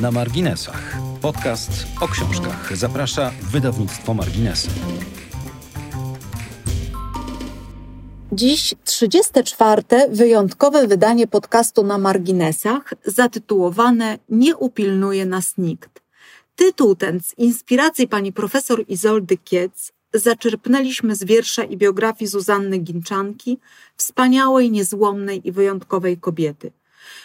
Na marginesach. Podcast o książkach. Zaprasza wydawnictwo Marginesy. Dziś 34. wyjątkowe wydanie podcastu na marginesach zatytułowane Nie upilnuje nas nikt. Tytuł ten z inspiracji pani profesor Izoldy Kiec zaczerpnęliśmy z wiersza i biografii Zuzanny Ginczanki, wspaniałej, niezłomnej i wyjątkowej kobiety.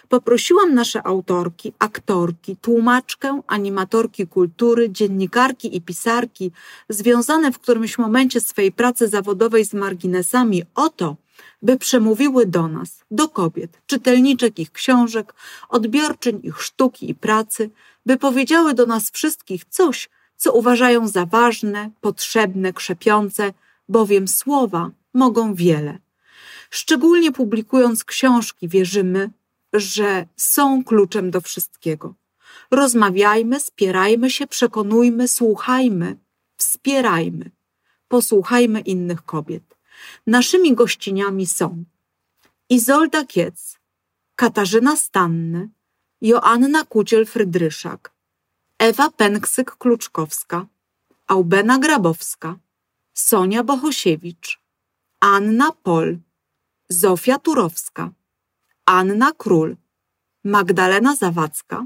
Poprosiłam nasze autorki, aktorki, tłumaczkę, animatorki kultury, dziennikarki i pisarki, związane w którymś momencie swej pracy zawodowej z marginesami, o to, by przemówiły do nas, do kobiet, czytelniczek ich książek, odbiorczyń ich sztuki i pracy, by powiedziały do nas wszystkich coś, co uważają za ważne, potrzebne, krzepiące, bowiem słowa mogą wiele. Szczególnie publikując książki, wierzymy, że są kluczem do wszystkiego. Rozmawiajmy, spierajmy się, przekonujmy, słuchajmy, wspierajmy, posłuchajmy innych kobiet. Naszymi gościniami są Izolda Kiec, Katarzyna Stanny, Joanna Kuciel-Frydryszak, Ewa Pęksyk-Kluczkowska, Aubena Grabowska, Sonia Bohosiewicz, Anna Pol, Zofia Turowska, Anna Król, Magdalena Zawadzka,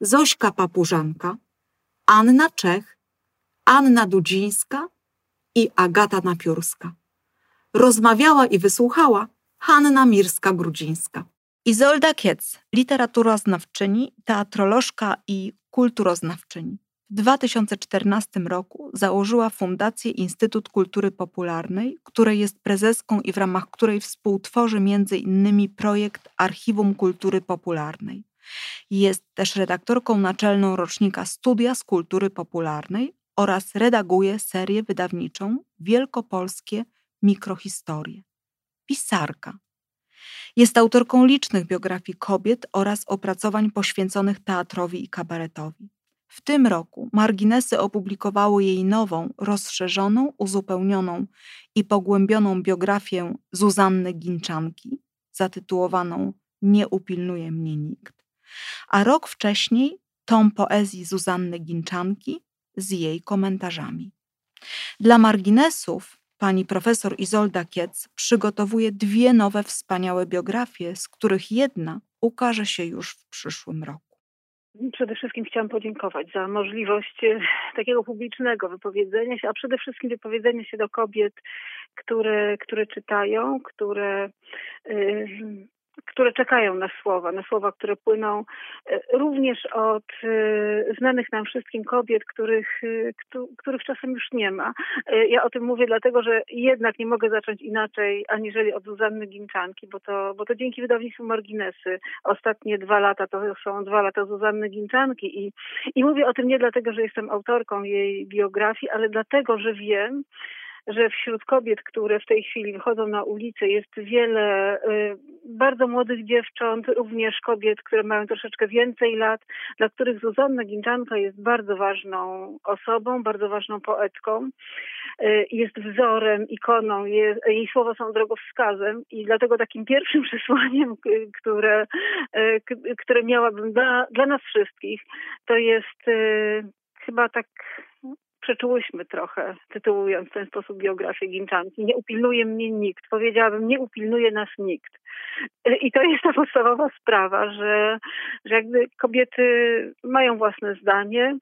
Zośka Papużanka, Anna Czech, Anna Dudzińska i Agata Napiórska. Rozmawiała i wysłuchała Hanna Mirska-Grudzińska. Izolda Kiec, literaturoznawczyni, teatrolożka i kulturoznawczyni. W 2014 roku założyła Fundację Instytut Kultury Popularnej, której jest prezeską i w ramach której współtworzy między innymi projekt Archiwum Kultury Popularnej. Jest też redaktorką naczelną rocznika Studia z Kultury Popularnej oraz redaguje serię wydawniczą Wielkopolskie Mikrohistorie. Pisarka. Jest autorką licznych biografii kobiet oraz opracowań poświęconych teatrowi i kabaretowi. W tym roku marginesy opublikowały jej nową, rozszerzoną, uzupełnioną i pogłębioną biografię Zuzanny Ginczanki, zatytułowaną Nie upilnuje mnie nikt, a rok wcześniej tom poezji Zuzanny Ginczanki z jej komentarzami. Dla marginesów pani profesor Izolda Kiec przygotowuje dwie nowe wspaniałe biografie, z których jedna ukaże się już w przyszłym roku. Przede wszystkim chciałam podziękować za możliwość e, takiego publicznego wypowiedzenia się, a przede wszystkim wypowiedzenia się do kobiet, które, które czytają, które e, które czekają na słowa, na słowa, które płyną e, również od e, znanych nam wszystkim kobiet, których, e, których czasem już nie ma. Ja o tym mówię dlatego, że jednak nie mogę zacząć inaczej aniżeli od Zuzanny Ginczanki, bo to, bo to dzięki wydawnictwu Marginesy ostatnie dwa lata to są dwa lata Zuzanny Ginczanki i, i mówię o tym nie dlatego, że jestem autorką jej biografii, ale dlatego, że wiem, że wśród kobiet, które w tej chwili wychodzą na ulicę, jest wiele y, bardzo młodych dziewcząt, również kobiet, które mają troszeczkę więcej lat, dla których Zuzanna Ginczanka jest bardzo ważną osobą, bardzo ważną poetką. Y, jest wzorem, ikoną, jest, jej słowa są drogowskazem i dlatego takim pierwszym przesłaniem, które, y, które miałabym dla, dla nas wszystkich, to jest chyba tak przeczułyśmy trochę, tytułując w ten sposób biografię Ginczanki. Nie upilnuje mnie nikt. Powiedziałabym, nie upilnuje nas nikt. I to jest ta podstawowa sprawa, że, że jakby kobiety mają własne zdanie,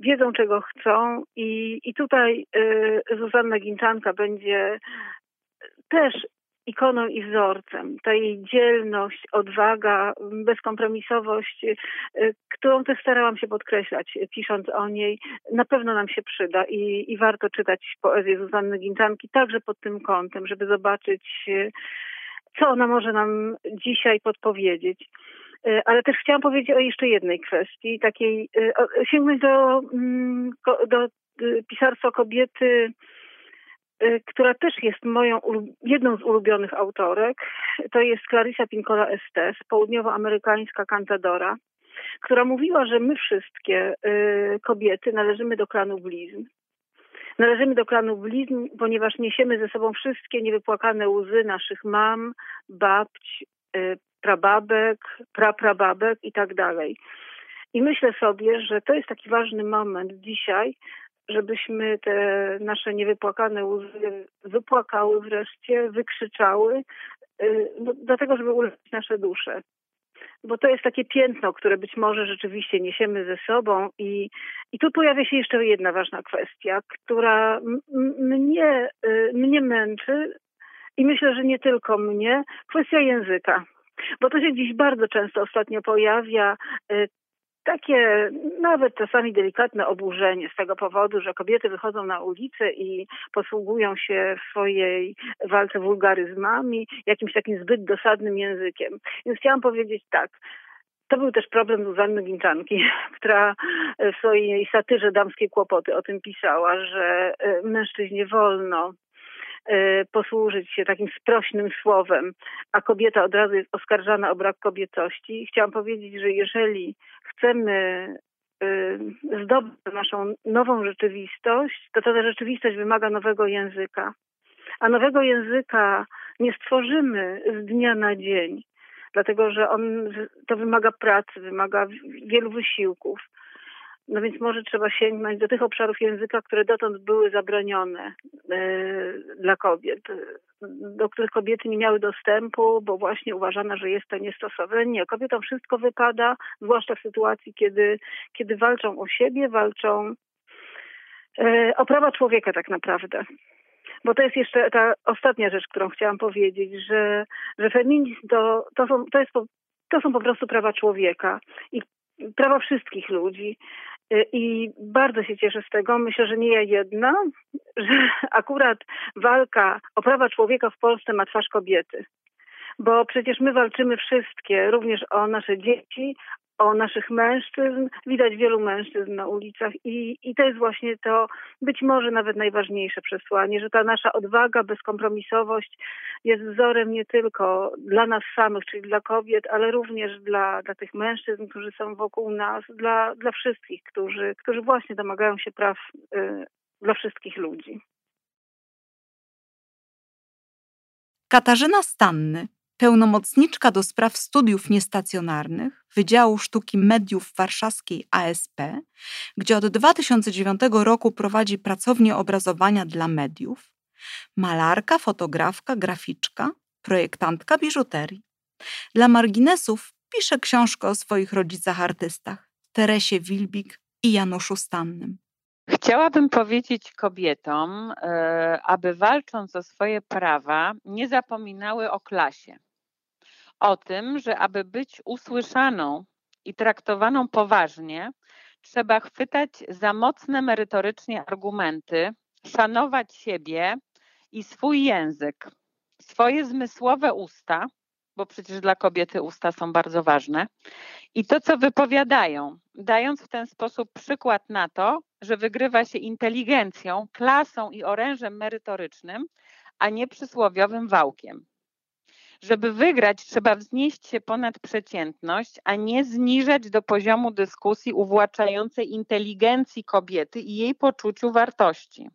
wiedzą czego chcą i, i tutaj y, Zuzanna Ginczanka będzie też ikoną i wzorcem. Ta jej dzielność, odwaga, bezkompromisowość, y, którą też starałam się podkreślać, pisząc o niej, na pewno nam się przyda i, i warto czytać poezję Zuzanny Ginczanki także pod tym kątem, żeby zobaczyć, y, co ona może nam dzisiaj podpowiedzieć. Y, ale też chciałam powiedzieć o jeszcze jednej kwestii, takiej sięgnąć do, mm, do pisarstwa kobiety Y, która też jest moją jedną z ulubionych autorek. To jest Clarissa Pinkola Estes, południowoamerykańska kantadora, która mówiła, że my wszystkie y, kobiety należymy do klanu blizn. Należymy do klanu blizn, ponieważ niesiemy ze sobą wszystkie niewypłakane łzy naszych mam, babć, y, prababek, praprababek i tak dalej. I myślę sobie, że to jest taki ważny moment dzisiaj, żebyśmy te nasze niewypłakane łzy wypłakały wreszcie, wykrzyczały, y, no, dlatego żeby uleczyć nasze dusze. Bo to jest takie piętno, które być może rzeczywiście niesiemy ze sobą i, i tu pojawia się jeszcze jedna ważna kwestia, która mnie, y, mnie męczy i myślę, że nie tylko mnie, kwestia języka. Bo to się dziś bardzo często ostatnio pojawia, y, takie nawet czasami delikatne oburzenie z tego powodu, że kobiety wychodzą na ulicę i posługują się w swojej walce wulgaryzmami, jakimś takim zbyt dosadnym językiem. Więc chciałam powiedzieć tak. To był też problem Zuzanny Ginczanki, która w swojej satyrze Damskie Kłopoty o tym pisała, że e, mężczyźnie wolno e, posłużyć się takim sprośnym słowem, a kobieta od razu jest oskarżana o brak kobietości. Chciałam powiedzieć, że jeżeli chcemy y, zdobyć naszą nową rzeczywistość, to ta rzeczywistość wymaga nowego języka. A nowego języka nie stworzymy z dnia na dzień, dlatego że on to wymaga pracy, wymaga wielu wysiłków. No więc może trzeba sięgnąć do tych obszarów języka, które dotąd były zabronione e, dla kobiet, do których kobiety nie miały dostępu, bo właśnie uważano, że jest to niestosowne. Nie, kobietom wszystko wypada, zwłaszcza w sytuacji, kiedy, kiedy walczą o siebie, walczą e, o prawa człowieka tak naprawdę. Bo to jest jeszcze ta ostatnia rzecz, którą chciałam powiedzieć, że, że feminizm to, to, są, to, jest to są po prostu prawa człowieka i prawa wszystkich ludzi. Y, I bardzo się cieszę z tego. Myślę, że nie ja jedna, że akurat walka o prawa człowieka w Polsce ma twarz kobiety. Bo przecież my walczymy wszystkie, również o nasze dzieci, o naszych mężczyzn. Widać wielu mężczyzn na ulicach i, i to jest właśnie to być może nawet najważniejsze przesłanie, że ta nasza odwaga, bezkompromisowość jest wzorem nie tylko dla nas samych, czyli dla kobiet, ale również dla, dla tych mężczyzn, którzy są wokół nas, dla, dla wszystkich, którzy, którzy właśnie domagają się praw y, dla wszystkich ludzi. Katarzyna Stanny pełnomocniczka do spraw studiów niestacjonarnych Wydziału Sztuki Mediów Warszawskiej ASP, gdzie od 2009 roku prowadzi pracownię obrazowania dla mediów, malarka, fotografka, graficzka, projektantka biżuterii. Dla marginesów pisze książkę o swoich rodzicach artystach, Teresie Wilbik i Januszu Stannym. Chciałabym powiedzieć kobietom, e, aby walcząc o swoje prawa, nie zapominały o klasie o tym, że aby być usłyszaną i traktowaną poważnie, trzeba chwytać za mocne merytorycznie argumenty, szanować siebie i swój język, swoje zmysłowe usta, bo przecież dla kobiety usta są bardzo ważne, i to, co wypowiadają, dając w ten sposób przykład na to, że wygrywa się inteligencją, klasą i orężem merytorycznym, a nie przysłowiowym wałkiem. Żeby wygrać, trzeba wznieść się ponad przeciętność, a nie zniżać do poziomu dyskusji uwłaczającej inteligencji kobiety i jej poczuciu wartości.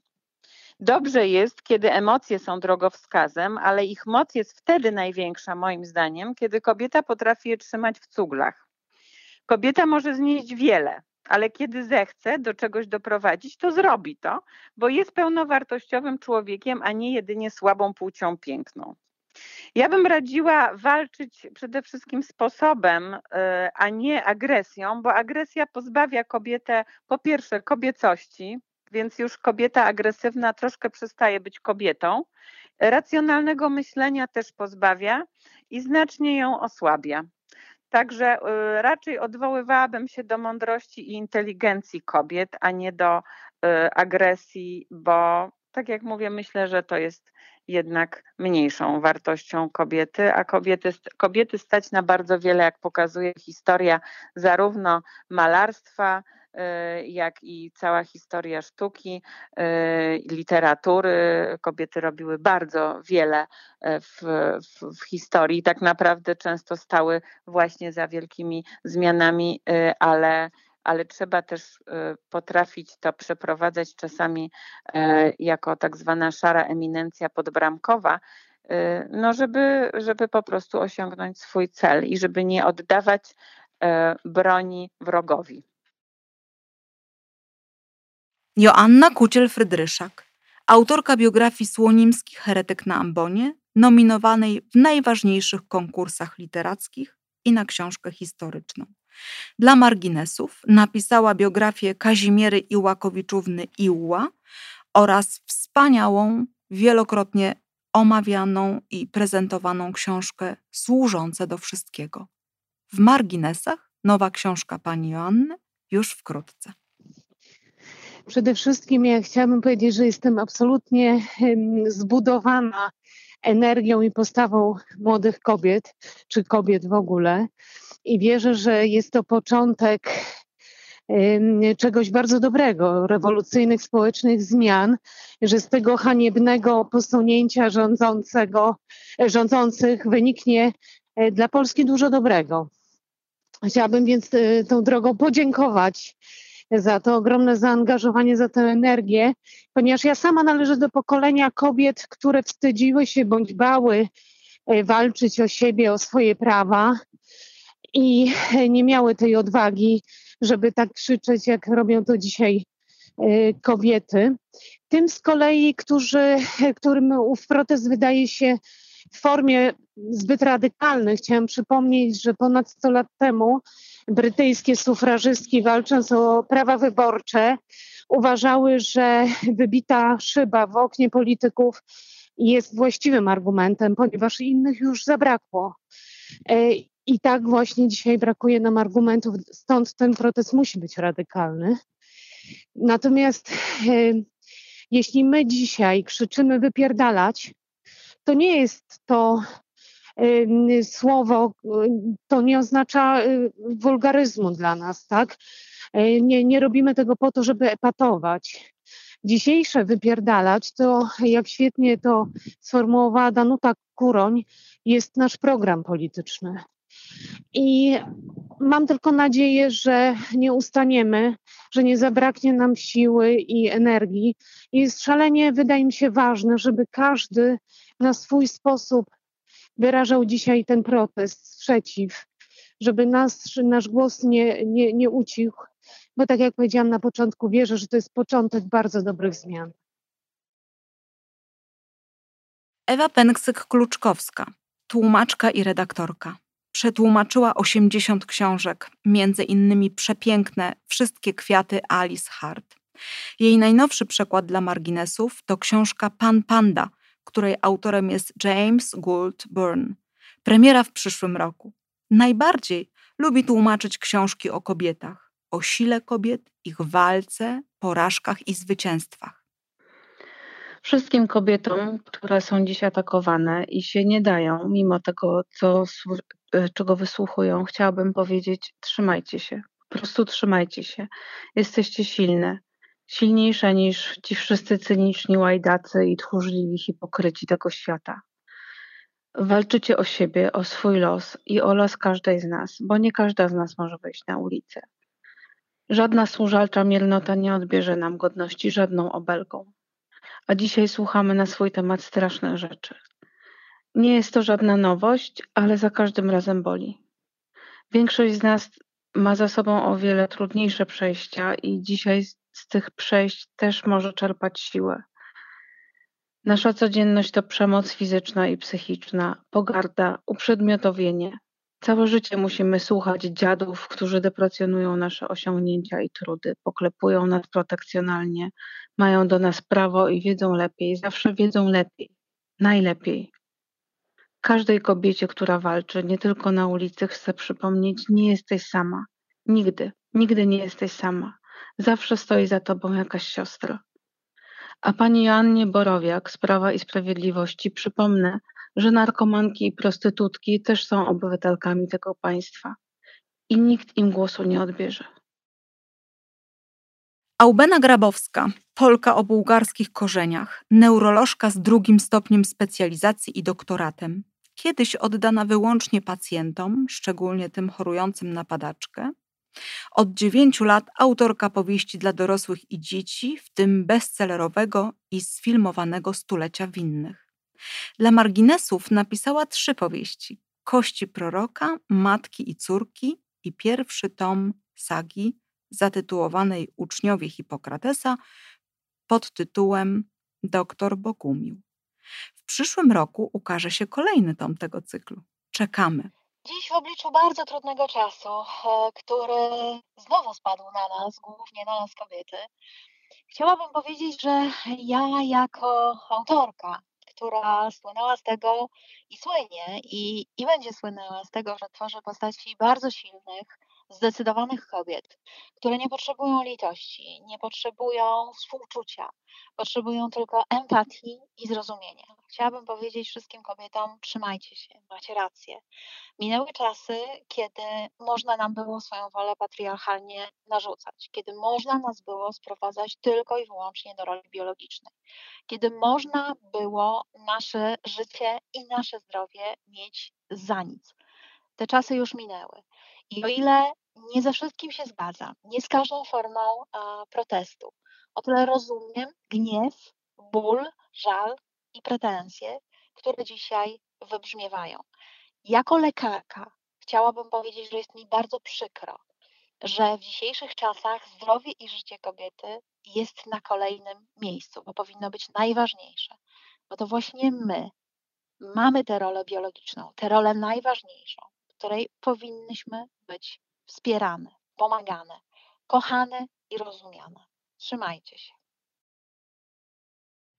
Dobrze jest, kiedy emocje są drogowskazem, ale ich moc jest wtedy największa, moim zdaniem, kiedy kobieta potrafi je trzymać w cuglach. Kobieta może znieść wiele, ale kiedy zechce do czegoś doprowadzić, to zrobi to, bo jest pełnowartościowym człowiekiem, a nie jedynie słabą płcią piękną. Ja bym radziła walczyć przede wszystkim sposobem, e, a nie agresją, bo agresja pozbawia kobietę po pierwsze kobiecości, więc już kobieta agresywna troszkę przestaje być kobietą. Racjonalnego myślenia też pozbawia i znacznie ją osłabia. Także e, raczej odwoływałabym się do mądrości i inteligencji kobiet, a nie do e, agresji, bo tak jak mówię, myślę, że to jest jednak mniejszą wartością kobiety, a kobiety, kobiety stać na bardzo wiele, jak pokazuje historia zarówno malarstwa, y, jak i cała historia sztuki, y, literatury. Kobiety robiły bardzo wiele y, w, w, w, historii. Tak naprawdę często stały właśnie za wielkimi zmianami, ale ale trzeba też y, potrafić to przeprowadzać czasami e, jako tak zwana szara eminencja podbramkowa, y, no żeby, żeby po prostu osiągnąć swój cel i żeby nie oddawać broni wrogowi. Joanna Kuciel-Frydryszak, autorka biografii Słonimski Heretyk na Ambonie, nominowanej w najważniejszych konkursach literackich i na książkę historyczną. Dla marginesów napisała biografię Kazimiery Iłakowiczówny Iła oraz wspaniałą, wielokrotnie omawianą i prezentowaną książkę Służące do wszystkiego. W marginesach nowa książka pani Joanny już wkrótce. Przede wszystkim ja chciałabym powiedzieć, że jestem absolutnie zbudowana energią i postawą młodych kobiet, czy kobiet w ogóle. I wierzę, że jest to początek czegoś bardzo dobrego, rewolucyjnych społecznych zmian, że z tego haniebnego posunięcia rządzącego, rządzących wyniknie e, dla Polski dużo dobrego. Chciałabym więc e, tą drogą podziękować za to ogromne zaangażowanie, za tę energię, ponieważ ja sama należę do pokolenia kobiet, które wstydziły się bądź bały e, walczyć o siebie, o swoje prawa i nie miały tej odwagi, żeby tak krzyczeć, jak robią to dzisiaj e, kobiety. Tym z kolei, którzy, którym ów protest wydaje się w formie zbyt radykalnej, chciałam przypomnieć, że ponad 100 lat temu brytyjskie sufrażystki walcząc o prawa wyborcze uważały, że wybita szyba w oknie polityków jest właściwym argumentem, ponieważ innych już zabrakło. E, I tak właśnie dzisiaj brakuje nam argumentów, stąd ten protest musi być radykalny. Natomiast e, jeśli my dzisiaj krzyczymy wypierdalać, to nie jest to słowo, to nie oznacza y, wulgaryzmu dla nas, tak? E, nie, nie robimy tego po to, żeby epatować. Dzisiejsze wypierdalać to, jak świetnie to sformułowała Danuta Kuroń, jest nasz program polityczny. I mam tylko nadzieję, że nie ustaniemy, że nie zabraknie nam siły i energii. I jest szalenie, wydaje mi się, ważne, żeby każdy na swój sposób wyrażał dzisiaj ten protest, sprzeciw, żeby nas, nasz głos nie, nie, nie ucichł, bo tak jak powiedziałam na początku, wierzę, że to jest początek bardzo dobrych zmian. Ewa Pęksyk-Kluczkowska, tłumaczka i redaktorka. Przetłumaczyła 80 książek, między innymi przepiękne Wszystkie kwiaty Alice Hart. Jej najnowszy przekład dla marginesów to książka Pan Panda – której autorem jest James Gould Byrne. Premiera w przyszłym roku. Najbardziej lubi tłumaczyć książki o kobietach, o sile kobiet, ich walce, porażkach i zwycięstwach. Wszystkim kobietom, które są dziś atakowane i się nie dają, mimo tego, co, czego wysłuchują, chciałabym powiedzieć: trzymajcie się, po prostu trzymajcie się. Jesteście silne silniejsza niż ci wszyscy cyniczni łajdacy i tchórzliwi hipokryci tego świata. Walczycie o siebie, o swój los i o los każdej z nas, bo nie każda z nas może wejść na ulicę. Żadna służalcza miernota nie odbierze nam godności żadną obelgą. A dzisiaj słuchamy na swój temat strasznych rzeczy. Nie jest to żadna nowość, ale za każdym razem boli. Większość z nas ma za sobą o wiele trudniejsze przejścia i dzisiaj z tych przejść też może czerpać siłę. Nasza codzienność to przemoc fizyczna i psychiczna, pogarda, uprzedmiotowienie. Całe życie musimy słuchać dziadów, którzy deprecjonują nasze osiągnięcia i trudy, poklepują nas protekcjonalnie, mają do nas prawo i wiedzą lepiej, zawsze wiedzą lepiej, najlepiej. Każdej kobiecie, która walczy, nie tylko na ulicy, chcę przypomnieć: nie jesteś sama. Nigdy, nigdy nie jesteś sama. Zawsze stoi za tobą jakaś siostra. A pani Joannie Borowiak z Prawa i Sprawiedliwości przypomnę, że narkomanki i prostytutki też są obywatelkami tego państwa i nikt im głosu nie odbierze. Aubena Grabowska, Polka o bułgarskich korzeniach, neurolożka z drugim stopniem specjalizacji i doktoratem, kiedyś oddana wyłącznie pacjentom, szczególnie tym chorującym na padaczkę, od dziewięciu lat autorka powieści dla dorosłych i dzieci, w tym bestsellerowego i sfilmowanego Stulecia Winnych. Dla marginesów napisała trzy powieści: Kości proroka, Matki i córki i pierwszy tom sagi zatytułowanej Uczniowie Hipokratesa pod tytułem Doktor Bogumił. Przyszłym roku ukaże się kolejny tom tego cyklu. Czekamy. Dziś w obliczu bardzo trudnego czasu, e, który znowu spadł na nas, głównie na nas kobiety, chciałabym powiedzieć, że ja jako autorka, która słynęła z tego i słynie i, i będzie słynęła z tego, że tworzy postaci bardzo silnych, zdecydowanych kobiet, które nie potrzebują litości, nie potrzebują współczucia, potrzebują tylko empatii i zrozumienia. Chciałabym powiedzieć wszystkim kobietom: trzymajcie się, macie rację. Minęły czasy, kiedy można nam było swoją wolę patriarchalnie narzucać, kiedy można nas było sprowadzać tylko i wyłącznie do roli biologicznej, kiedy można było nasze życie i nasze zdrowie mieć za nic. Te czasy już minęły. I o ile nie ze wszystkim się zgadzam, nie z każdą formą protestu, o tyle rozumiem gniew, ból, żal i pretensje, które dzisiaj wybrzmiewają. Jako lekarka chciałabym powiedzieć, że jest mi bardzo przykro, że w dzisiejszych czasach zdrowie i życie kobiety jest na kolejnym miejscu, bo powinno być najważniejsze. Bo to właśnie my mamy tę rolę biologiczną, tę rolę najważniejszą, w której powinnyśmy być wspierane, pomagane, kochane i rozumiane. Trzymajcie się.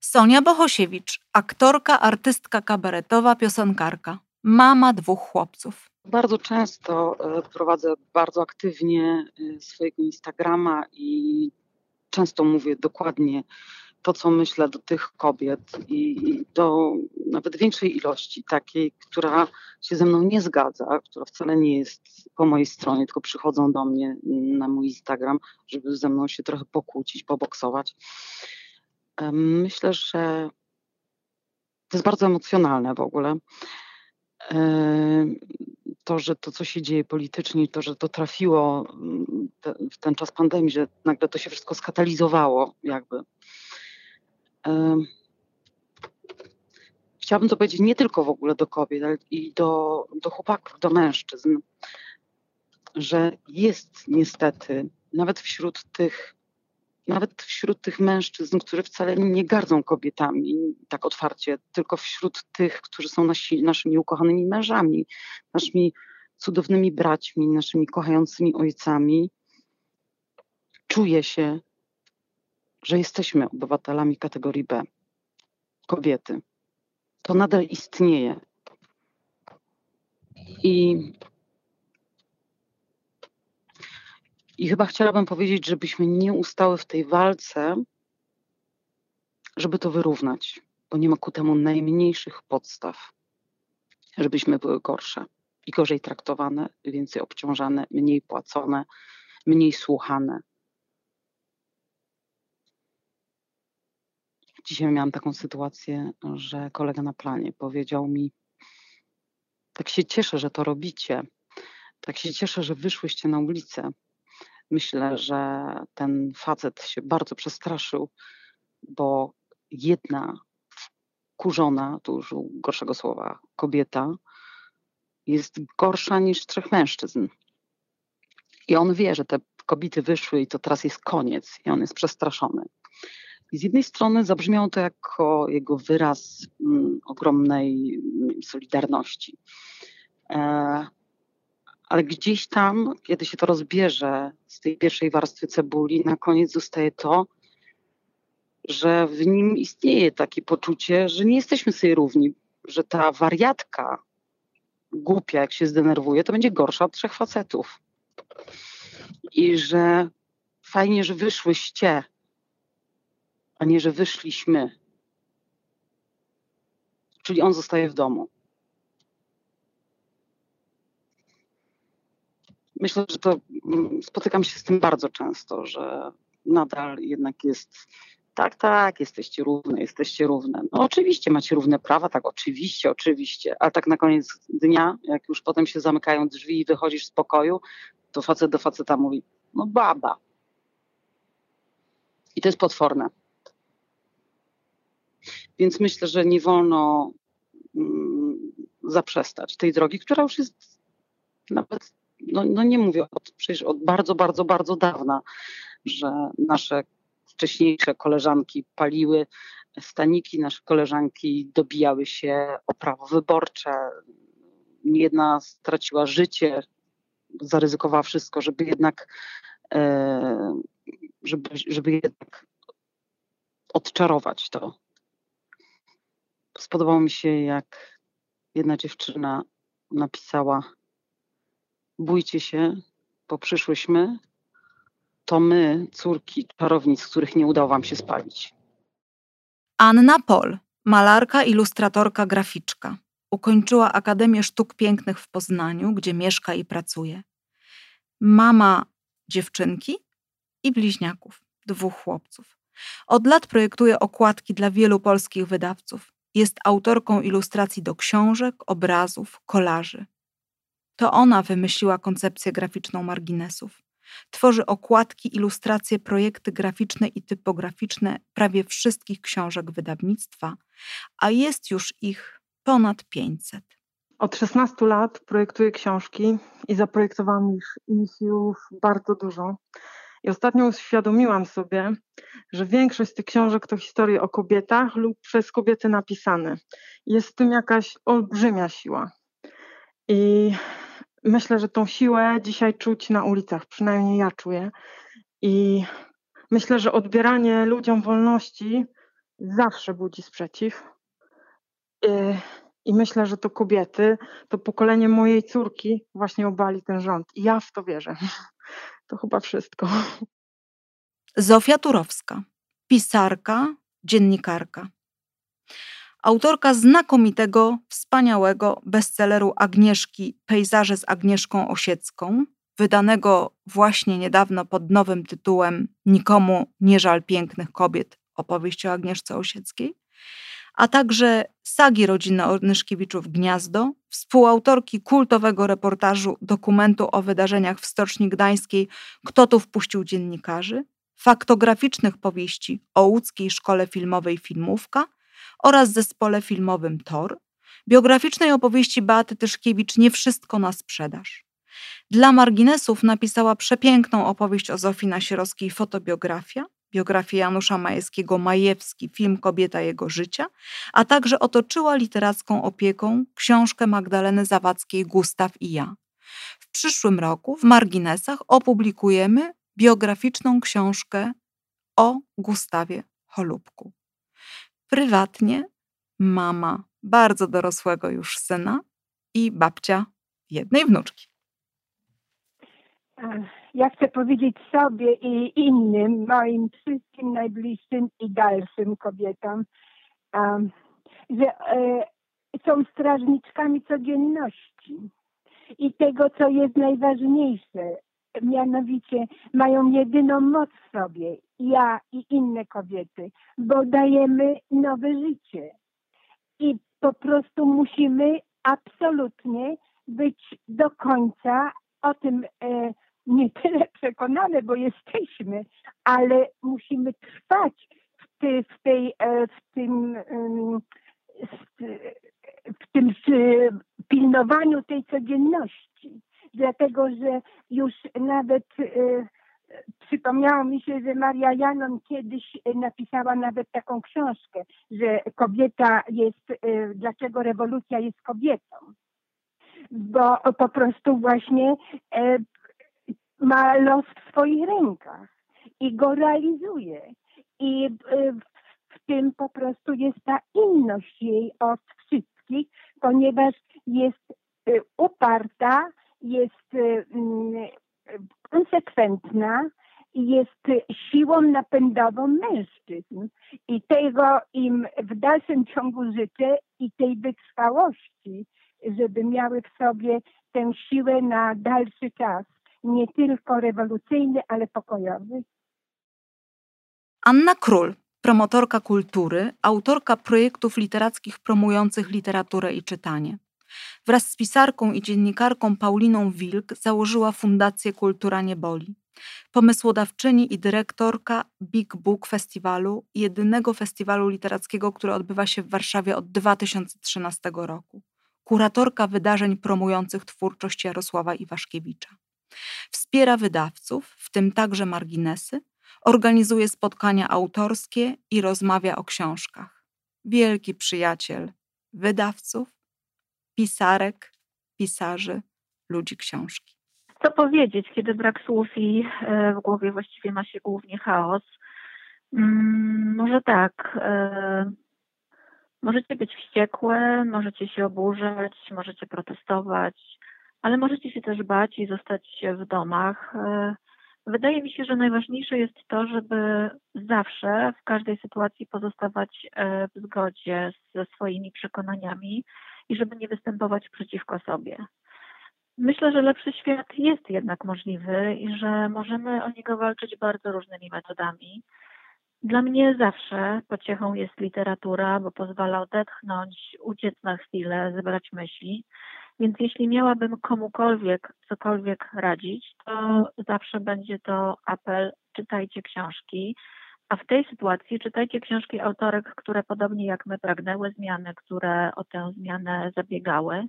Sonia Bohosiewicz, aktorka, artystka kabaretowa, piosenkarka, mama dwóch chłopców. Bardzo często e, prowadzę bardzo aktywnie e, swojego Instagrama i często mówię dokładnie to, co myślę do tych kobiet i do nawet większej ilości, takiej, która się ze mną nie zgadza, która wcale nie jest po mojej stronie, tylko przychodzą do mnie na mój Instagram, żeby ze mną się trochę pokłócić, poboksować. Myślę, że to jest bardzo emocjonalne w ogóle. To, że to, co się dzieje politycznie, to, że to trafiło w ten czas pandemii, że nagle to się wszystko skatalizowało, jakby chciałabym to powiedzieć nie tylko w ogóle do kobiet, ale i do, do chłopaków, do mężczyzn, że jest niestety nawet wśród tych nawet wśród tych mężczyzn, którzy wcale nie gardzą kobietami tak otwarcie, tylko wśród tych, którzy są nasi, naszymi ukochanymi mężami, naszymi cudownymi braćmi, naszymi kochającymi ojcami, czuje się że jesteśmy obywatelami kategorii B, kobiety. To nadal istnieje. I, I chyba chciałabym powiedzieć, żebyśmy nie ustały w tej walce, żeby to wyrównać, bo nie ma ku temu najmniejszych podstaw, żebyśmy były gorsze i gorzej traktowane, więcej obciążane, mniej płacone, mniej słuchane, Dzisiaj miałam taką sytuację, że kolega na planie powiedział mi: Tak się cieszę, że to robicie. Tak się cieszę, że wyszłyście na ulicę. Myślę, że ten facet się bardzo przestraszył, bo jedna kurzona, tu użył gorszego słowa, kobieta jest gorsza niż trzech mężczyzn. I on wie, że te kobiety wyszły i to teraz jest koniec, i on jest przestraszony. I z jednej strony zabrzmiało to jako jego wyraz mm, ogromnej mm, solidarności. E, ale gdzieś tam, kiedy się to rozbierze z tej pierwszej warstwy cebuli, na koniec zostaje to, że w nim istnieje takie poczucie, że nie jesteśmy sobie równi, że ta wariatka głupia, jak się zdenerwuje, to będzie gorsza od trzech facetów. I że fajnie, że wyszłyście a nie, że wyszliśmy. Czyli on zostaje w domu. Myślę, że to mm, spotykam się z tym bardzo często, że nadal jednak jest tak, tak, jesteście równe, jesteście równe. No oczywiście macie równe prawa, tak, oczywiście, oczywiście, ale tak na koniec dnia, jak już potem się zamykają drzwi i wychodzisz z pokoju, to facet do faceta mówi, no baba. I to jest potworne. Więc myślę, że nie wolno mm, zaprzestać tej drogi, która już jest nawet no, no nie mówię od, przecież od bardzo, bardzo, bardzo dawna, że nasze wcześniejsze koleżanki paliły staniki, nasze koleżanki dobijały się o prawo wyborcze. Jedna straciła życie, zaryzykowała wszystko, żeby jednak, e, żeby, żeby jednak odczarować to. Spodobało mi się, jak jedna dziewczyna napisała: Bójcie się, bo przyszłyśmy. To my, córki czarownic, których nie udało wam się spalić. Anna Pol, malarka, ilustratorka, graficzka. Ukończyła Akademię Sztuk Pięknych w Poznaniu, gdzie mieszka i pracuje. Mama dziewczynki i bliźniaków, dwóch chłopców. Od lat projektuje okładki dla wielu polskich wydawców. Jest autorką ilustracji do książek, obrazów, kolaży. To ona wymyśliła koncepcję graficzną marginesów. Tworzy okładki, ilustracje, projekty graficzne i typograficzne prawie wszystkich książek wydawnictwa, a jest już ich ponad 500. Od 16 lat projektuję książki i zaprojektowałam ich, ich już bardzo dużo. I ostatnio uświadomiłam sobie, że większość z tych książek to historie o kobietach lub przez kobiety napisane. Jest w tym jakaś olbrzymia siła. I myślę, że tą siłę dzisiaj czuć na ulicach, przynajmniej ja czuję. I myślę, że odbieranie ludziom wolności zawsze budzi sprzeciw. I, myślę, że to kobiety, to pokolenie mojej córki właśnie obali ten rząd. I ja w to wierzę. To chyba wszystko. Zofia Turowska, pisarka, dziennikarka. Autorka znakomitego, wspaniałego bestselleru Agnieszki Pejzaże z Agnieszką Osiecką, wydanego właśnie niedawno pod nowym tytułem Nikomu nie żal pięknych kobiet opowieść o Agnieszce Osieckiej, a także sagi rodziny Onyszkiewiczów Gniazdo, współautorki kultowego reportażu dokumentu o wydarzeniach w Stoczni Gdańskiej Kto tu wpuścił dziennikarzy, faktograficznych powieści o łódzkiej szkole filmowej Filmówka oraz zespole filmowym Tor, biograficznej opowieści Beaty Tyszkiewicz Nie wszystko na sprzedaż. Dla marginesów napisała przepiękną opowieść o Zofii Nasierowskiej Fotobiografia, biografię Janusza Majewskiego Majewski, film Kobieta jego życia, a także otoczyła literacką opieką książkę Magdaleny Zawadzkiej Gustaw i ja. W przyszłym roku w marginesach opublikujemy biograficzną książkę o Gustawie Holubku. Prywatnie mama bardzo dorosłego już syna i babcia jednej wnuczki. Ja chcę powiedzieć sobie i innym, moim wszystkim najbliższym i dalszym kobietom, że e, są strażniczkami codzienności i tego, co jest najważniejsze. Mianowicie mają jedyną moc w sobie, ja i inne kobiety, bo dajemy nowe życie. I po prostu musimy absolutnie być do końca o tym e, nie tyle przekonane, bo jesteśmy, ale musimy trwać w, ty, w tej, e, w tym, w tym pilnowaniu tej codzienności. Dlatego, że już nawet e, przypomniało mi się, że Maria Janon kiedyś napisała nawet taką książkę, że kobieta jest, e, dlaczego rewolucja jest kobietą. Bo po prostu właśnie ma los w swoich rękach i go realizuje. I e, w tym po prostu jest ta inność jej od wszystkich, ponieważ jest e, uparta, jest e, mm, konsekwentna, jest siłą napędową mężczyzn. I tego im w dalszym ciągu życzę i tej wytrwałości, żeby miały w sobie tę siłę na dalszy czas nie tylko rewolucyjny, ale pokojowy. Anna Król, promotorka kultury, autorka projektów literackich promujących literaturę i czytanie. Wraz z pisarką i dziennikarką Pauliną Wilk założyła Fundację Kultura Nie Boli. Pomysłodawczyni i dyrektorka Big Book Festiwalu, jedynego festiwalu literackiego, który odbywa się w Warszawie od 2013 roku. kuratorka wydarzeń promujących twórczość Jarosława Iwaszkiewicza. Wspiera wydawców, w tym także marginesy, organizuje spotkania autorskie i rozmawia o książkach. Wielki przyjaciel wydawców, pisarek, pisarzy, ludzi książki. Co powiedzieć, kiedy brak słów i e, w głowie właściwie ma się głównie chaos? Mm, może tak. E, możecie być wściekłe, możecie się oburzać, możecie protestować, ale możecie się też bać i zostać w domach. E, wydaje mi się, że najważniejsze jest to, żeby zawsze w każdej sytuacji pozostawać w zgodzie ze swoimi przekonaniami i żeby nie występować przeciwko sobie. Myślę, że lepszy świat jest jednak możliwy i że możemy o niego walczyć bardzo różnymi metodami. Dla mnie zawsze pociechą jest literatura, bo pozwala odetchnąć, uciec na chwilę, zebrać myśli. Więc jeśli miałabym komukolwiek cokolwiek radzić, to zawsze będzie to apel: czytajcie książki. A w tej sytuacji czytajcie książki autorek, które podobnie jak my pragnęły zmiany, które o tę zmianę zabiegały.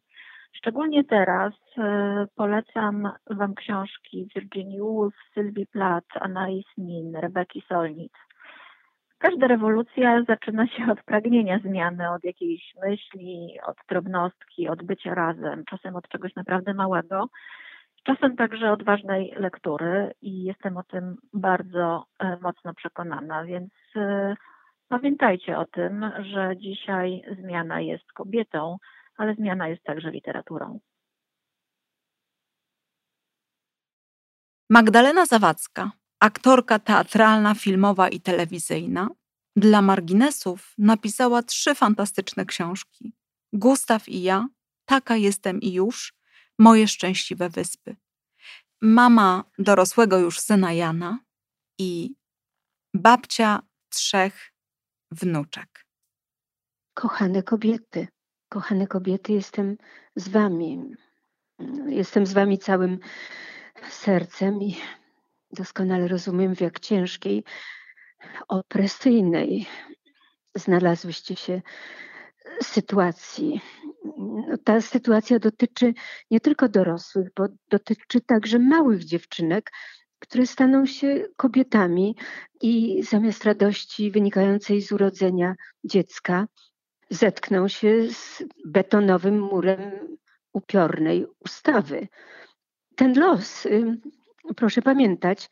Szczególnie teraz e, polecam Wam książki Virginia Woolf, Sylwii Plath, Anais Nin, Rebeki Solnit. Każda rewolucja zaczyna się od pragnienia zmiany, od jakiejś myśli, od drobnostki, od bycia razem, czasem od czegoś naprawdę małego, czasem także od ważnej lektury i jestem o tym bardzo e, mocno przekonana, więc e, pamiętajcie o tym, że dzisiaj zmiana jest kobietą, ale zmiana jest także literaturą. Magdalena Zawadzka, aktorka teatralna, filmowa i telewizyjna, dla marginesów napisała trzy fantastyczne książki: Gustaw i ja, Taka jestem i już, Moje szczęśliwe wyspy. Mama dorosłego już syna Jana i babcia trzech wnuczek. Kochane kobiety, kochane kobiety, jestem z wami. Jestem z wami całym sercem i doskonale rozumiem, w jak ciężkiej, opresyjnej znalazłyście się sytuacji. No, ta sytuacja dotyczy nie tylko dorosłych, bo dotyczy także małych dziewczynek, które staną się kobietami i zamiast radości wynikającej z urodzenia dziecka, zetkną się z betonowym murem upiornej ustawy. Ten los, proszę pamiętać,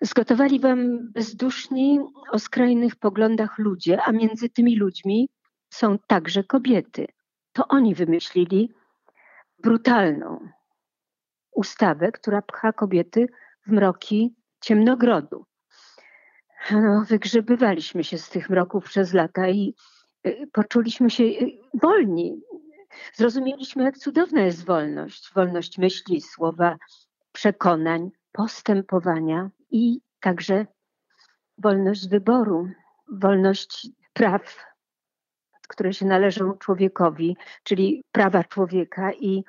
zgotowali wam bezduszni o skrajnych poglądach ludzie, a między tymi ludźmi są także kobiety. To oni wymyślili brutalną ustawę, która pcha kobiety w mroki ciemnogrodu. No, wygrzebywaliśmy się z tych mroków przez lata i y, poczuliśmy się y, wolni. Zrozumieliśmy, jak cudowna jest wolność. Wolność myśli, słowa, przekonań, postępowania i także wolność wyboru, wolność praw, które się należą człowiekowi, czyli prawa człowieka i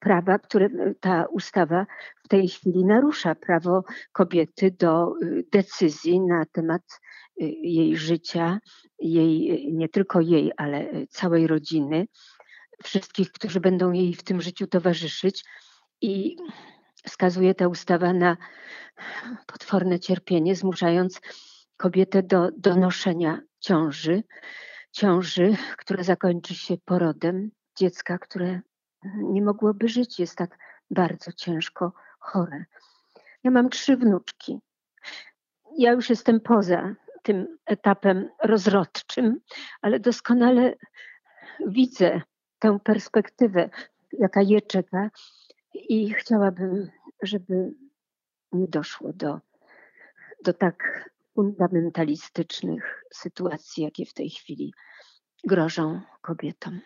prawa, które ta ustawa w tej chwili narusza. Prawo kobiety do y, decyzji na temat y, jej życia, jej, nie tylko jej, ale całej rodziny, wszystkich, którzy będą jej w tym życiu towarzyszyć. I wskazuje ta ustawa na potworne cierpienie, zmuszając kobietę do donoszenia ciąży, ciąży, która zakończy się porodem dziecka, które nie mogłoby żyć, jest tak bardzo ciężko chore. Ja mam trzy wnuczki. Ja już jestem poza tym etapem rozrodczym, ale doskonale widzę tę perspektywę, jaka je czeka i chciałabym, żeby nie doszło do, do tak fundamentalistycznych sytuacji, jakie w tej chwili grożą kobietom.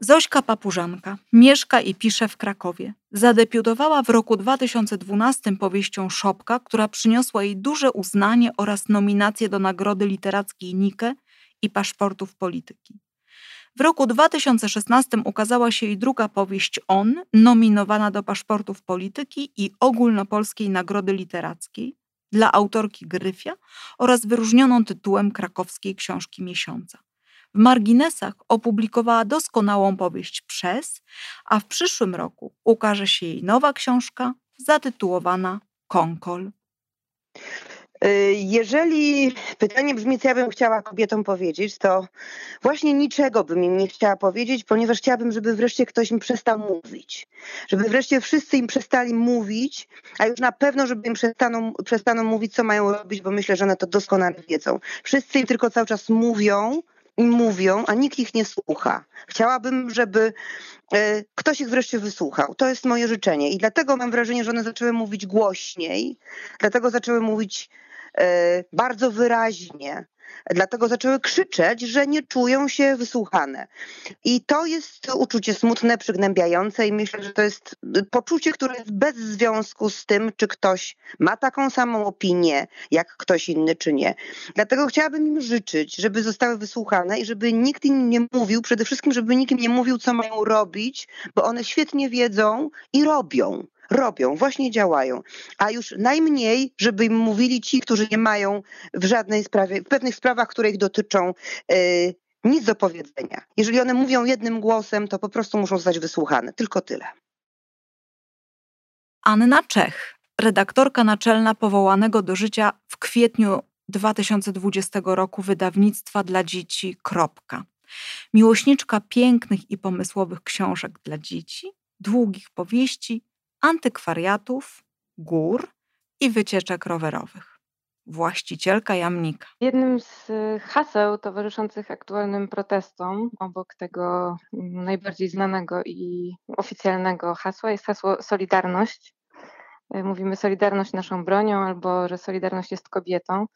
Zośka Papużanka mieszka i pisze w Krakowie. Zadebiutowała w roku 2012 powieścią Szopka, która przyniosła jej duże uznanie oraz nominację do Nagrody Literackiej Nike i Paszportów Polityki. W roku 2016 ukazała się jej druga powieść On, nominowana do Paszportów Polityki i Ogólnopolskiej Nagrody Literackiej dla autorki Gryfia oraz wyróżnioną tytułem krakowskiej książki miesiąca. W marginesach opublikowała doskonałą powieść Przez, a w przyszłym roku ukaże się jej nowa książka zatytułowana Konkol. Y, jeżeli pytanie brzmi, co ja bym chciała kobietom powiedzieć, to właśnie niczego bym im nie chciała powiedzieć, ponieważ chciałabym, żeby wreszcie ktoś im przestał mówić. Żeby wreszcie wszyscy im przestali mówić, a już na pewno, żeby im przestaną, przestaną mówić, co mają robić, bo myślę, że one to doskonale wiedzą. Wszyscy im tylko cały czas mówią, i mówią, a nikt ich nie słucha. Chciałabym, żeby e, ktoś ich wreszcie wysłuchał. To jest moje życzenie. I dlatego mam wrażenie, że one zaczęły mówić głośniej, dlatego zaczęły mówić bardzo wyraźnie, Dlatego zaczęły krzyczeć, że nie czują się wysłuchane. I to jest uczucie smutne, przygnębiające i myślę, że to jest poczucie, które jest bez związku z tym, czy ktoś ma taką samą opinię, jak ktoś inny, czy nie. Dlatego chciałabym im życzyć, żeby zostały wysłuchane i żeby nikt im nie mówił, przede wszystkim, żeby nikt im nie mówił, co mają robić, bo one świetnie wiedzą i robią robią, właśnie działają. A już najmniej, żeby im mówili ci, którzy nie mają w żadnej sprawie, w pewnych sprawach, które ich dotyczą, yy, nic do powiedzenia. Jeżeli one mówią jednym głosem, to po prostu muszą zostać wysłuchane. Tylko tyle. Anna Czech, redaktorka naczelna powołanego do życia w kwietniu 2020 roku wydawnictwa dla dzieci. Kropka. Miłośniczka pięknych i pomysłowych książek dla dzieci, długich powieści antykwariatów, gór i wycieczek rowerowych. Właścicielka jamnika. Jednym z y, haseł towarzyszących aktualnym protestom, obok tego mm, najbardziej znanego i oficjalnego hasła, jest hasło Solidarność. Y, mówimy Solidarność naszą bronią, albo że Solidarność jest kobietą.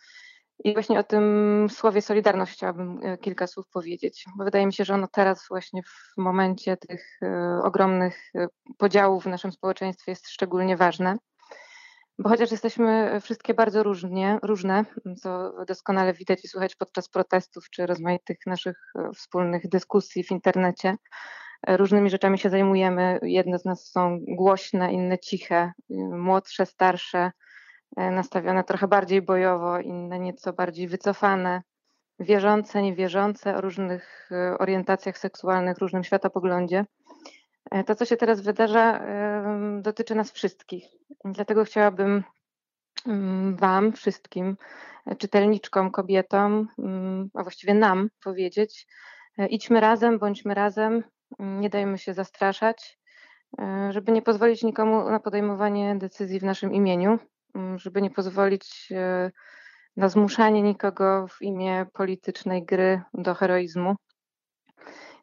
I właśnie o tym słowie Solidarność chciałabym e, kilka słów powiedzieć, bo wydaje mi się, że ono teraz właśnie w momencie tych e, ogromnych e, podziałów w naszym społeczeństwie jest szczególnie ważne. Bo chociaż jesteśmy wszystkie bardzo różnie, różne, co doskonale widać i słychać podczas protestów czy rozmaitych naszych wspólnych dyskusji w internecie, różnymi rzeczami się zajmujemy. Jedne z nas są głośne, inne ciche, młodsze, starsze, nastawione trochę bardziej bojowo, inne nieco bardziej wycofane, wierzące, niewierzące, o różnych e, orientacjach seksualnych, różnym światopoglądzie. E, to, co się teraz wydarza, dotyczy nas wszystkich. Dlatego chciałabym mm, Wam, wszystkim, czytelniczkom, kobietom, mm, a właściwie nam powiedzieć: idźmy razem, bądźmy razem, mm, nie dajmy się zastraszać, żeby nie pozwolić nikomu na podejmowanie decyzji w naszym imieniu, żeby nie pozwolić e, na zmuszanie nikogo w imię politycznej gry do heroizmu.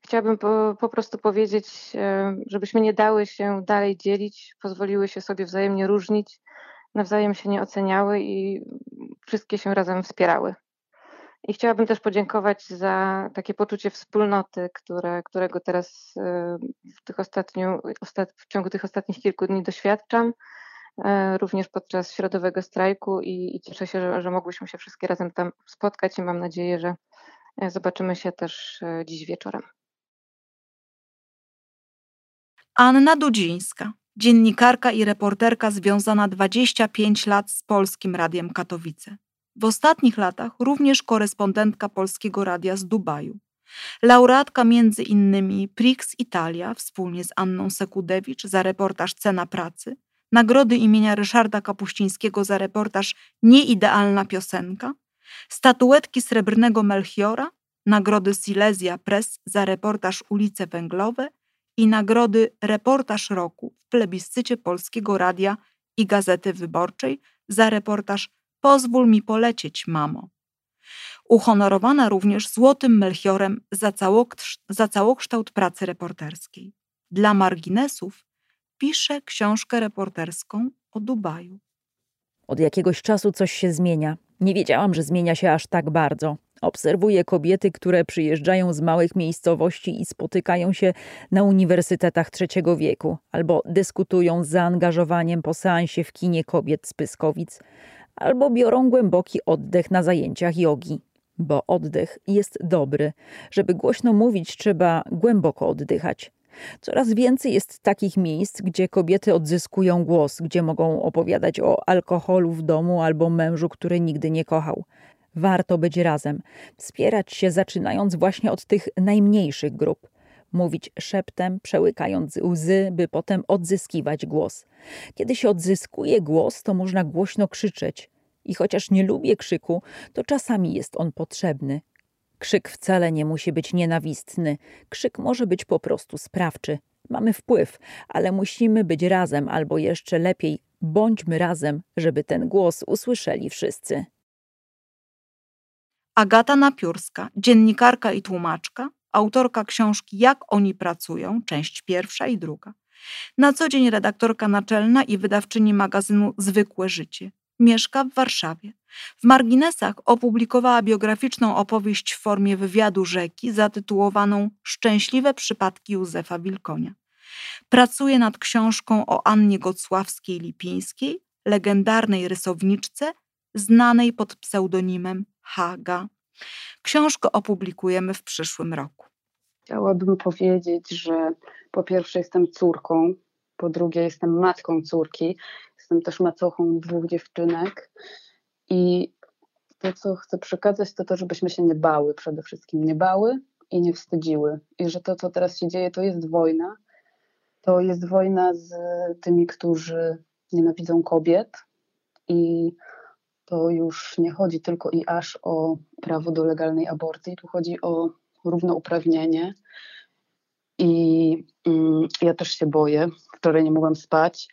Chciałabym po, po, prostu powiedzieć, e, żebyśmy nie dały się dalej dzielić, pozwoliły się sobie wzajemnie różnić, nawzajem się nie oceniały i wszystkie się razem wspierały. I chciałabym też podziękować za takie poczucie wspólnoty, które, którego teraz e, w, tych ostatniu, w ciągu tych ostatnich kilku dni doświadczam. E, również podczas środowego strajku i, i cieszę się, że, że mogłyśmy się wszystkie razem tam spotkać i mam nadzieję, że e, zobaczymy się też e, dziś wieczorem. Anna Dudzińska, dziennikarka i reporterka związana 25 lat z Polskim Radiem Katowice. W ostatnich latach również korespondentka Polskiego Radia z Dubaju. Laureatka między innymi Prix Italia wspólnie z Anną Sekudewicz za reportaż Cena pracy – nagrody imienia Ryszarda Kapuścińskiego za reportaż Nieidealna piosenka, statuetki Srebrnego Melchiora, nagrody Silesia Press za reportaż Ulice Węglowe i nagrody Reportaż Roku w plebiscycie Polskiego Radia i Gazety Wyborczej za reportaż Pozwól mi polecieć, mamo. Uhonorowana również Złotym Melchiorem za, całokształt, pracy reporterskiej. Dla marginesów pisze książkę reporterską o Dubaju. Od jakiegoś czasu coś się zmienia. Nie wiedziałam, że zmienia się aż tak bardzo. Obserwuję kobiety, które przyjeżdżają z małych miejscowości i spotykają się na uniwersytetach trzeciego wieku, albo dyskutują z zaangażowaniem po seansie w kinie kobiet z Pyskowic, albo biorą głęboki oddech na zajęciach jogi. Bo oddech jest dobry. Żeby głośno mówić, trzeba głęboko oddychać. Coraz więcej jest takich miejsc, gdzie kobiety odzyskują głos, gdzie mogą opowiadać o alkoholu w domu albo mężu, który nigdy nie kochał. Warto być razem, wspierać się zaczynając właśnie od tych najmniejszych grup. Mówić szeptem, przełykając łzy, by potem odzyskiwać głos. Kiedy się odzyskuje głos, to można głośno krzyczeć. I chociaż nie lubię krzyku, to czasami jest on potrzebny. Krzyk wcale nie musi być nienawistny. Krzyk może być po prostu sprawczy. Mamy wpływ, ale musimy być razem, albo jeszcze lepiej, bądźmy razem, żeby ten głos usłyszeli wszyscy. Agata Napiórska, dziennikarka i tłumaczka, autorka książki Jak oni pracują, część pierwsza i druga. Na co dzień redaktorka naczelna i wydawczyni magazynu Zwykłe Życie. Mieszka w Warszawie. W marginesach opublikowała biograficzną opowieść w formie wywiadu rzeki zatytułowaną Szczęśliwe przypadki Józefa Wilkonia. Pracuje nad książką o Annie Gocławskiej-Lipińskiej, legendarnej rysowniczce, znanej pod pseudonimem Haga. Książkę opublikujemy w przyszłym roku. Chciałabym powiedzieć, że po pierwsze jestem córką, po drugie jestem matką córki, jestem też macochą dwóch dziewczynek i to, co chcę przekazać, to to, żebyśmy się nie bały przede wszystkim, nie bały i nie wstydziły. I że to, co teraz się dzieje, to jest wojna. To jest wojna z tymi, którzy nienawidzą kobiet i to już nie chodzi tylko i aż o prawo do legalnej aborcji, tu chodzi o równouprawnienie. I mm, ja też się boję, wczoraj nie mogłam spać,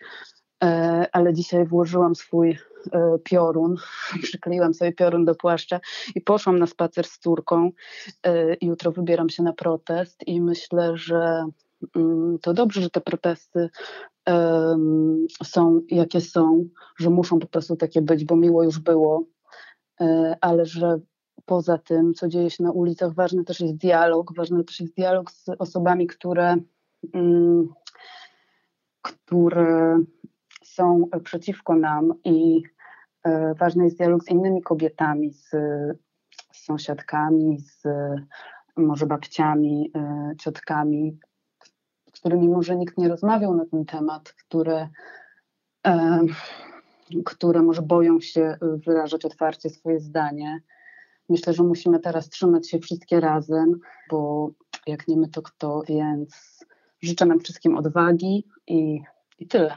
ale dzisiaj włożyłam swój e, piorun, przykleiłam sobie piorun do płaszcza i poszłam na spacer z córką. E, jutro wybieram się na protest i myślę, że mm, to dobrze, że te protesty są jakie są, że muszą po prostu takie być, bo miło już było, e, ale że poza tym, co dzieje się na ulicach, ważny też jest dialog, ważny też jest dialog z osobami, które, mm, które są przeciwko nam i e, ważny jest dialog z innymi kobietami, z, sąsiadkami, z może babciami, e, ciotkami, z którymi może nikt nie rozmawiał na ten temat, które, e, które może boją się wyrażać otwarcie swoje zdanie. Myślę, że musimy teraz trzymać się wszystkie razem, bo jak nie my, to kto, więc życzę nam wszystkim odwagi i, i tyle.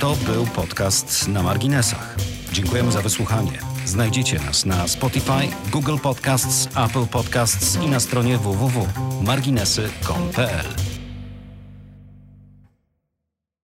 To był podcast na marginesach. Dziękujemy za wysłuchanie. Znajdziecie nas na Spotify, Google Podcasts, Apple Podcasts i na stronie www.marginesy.pl.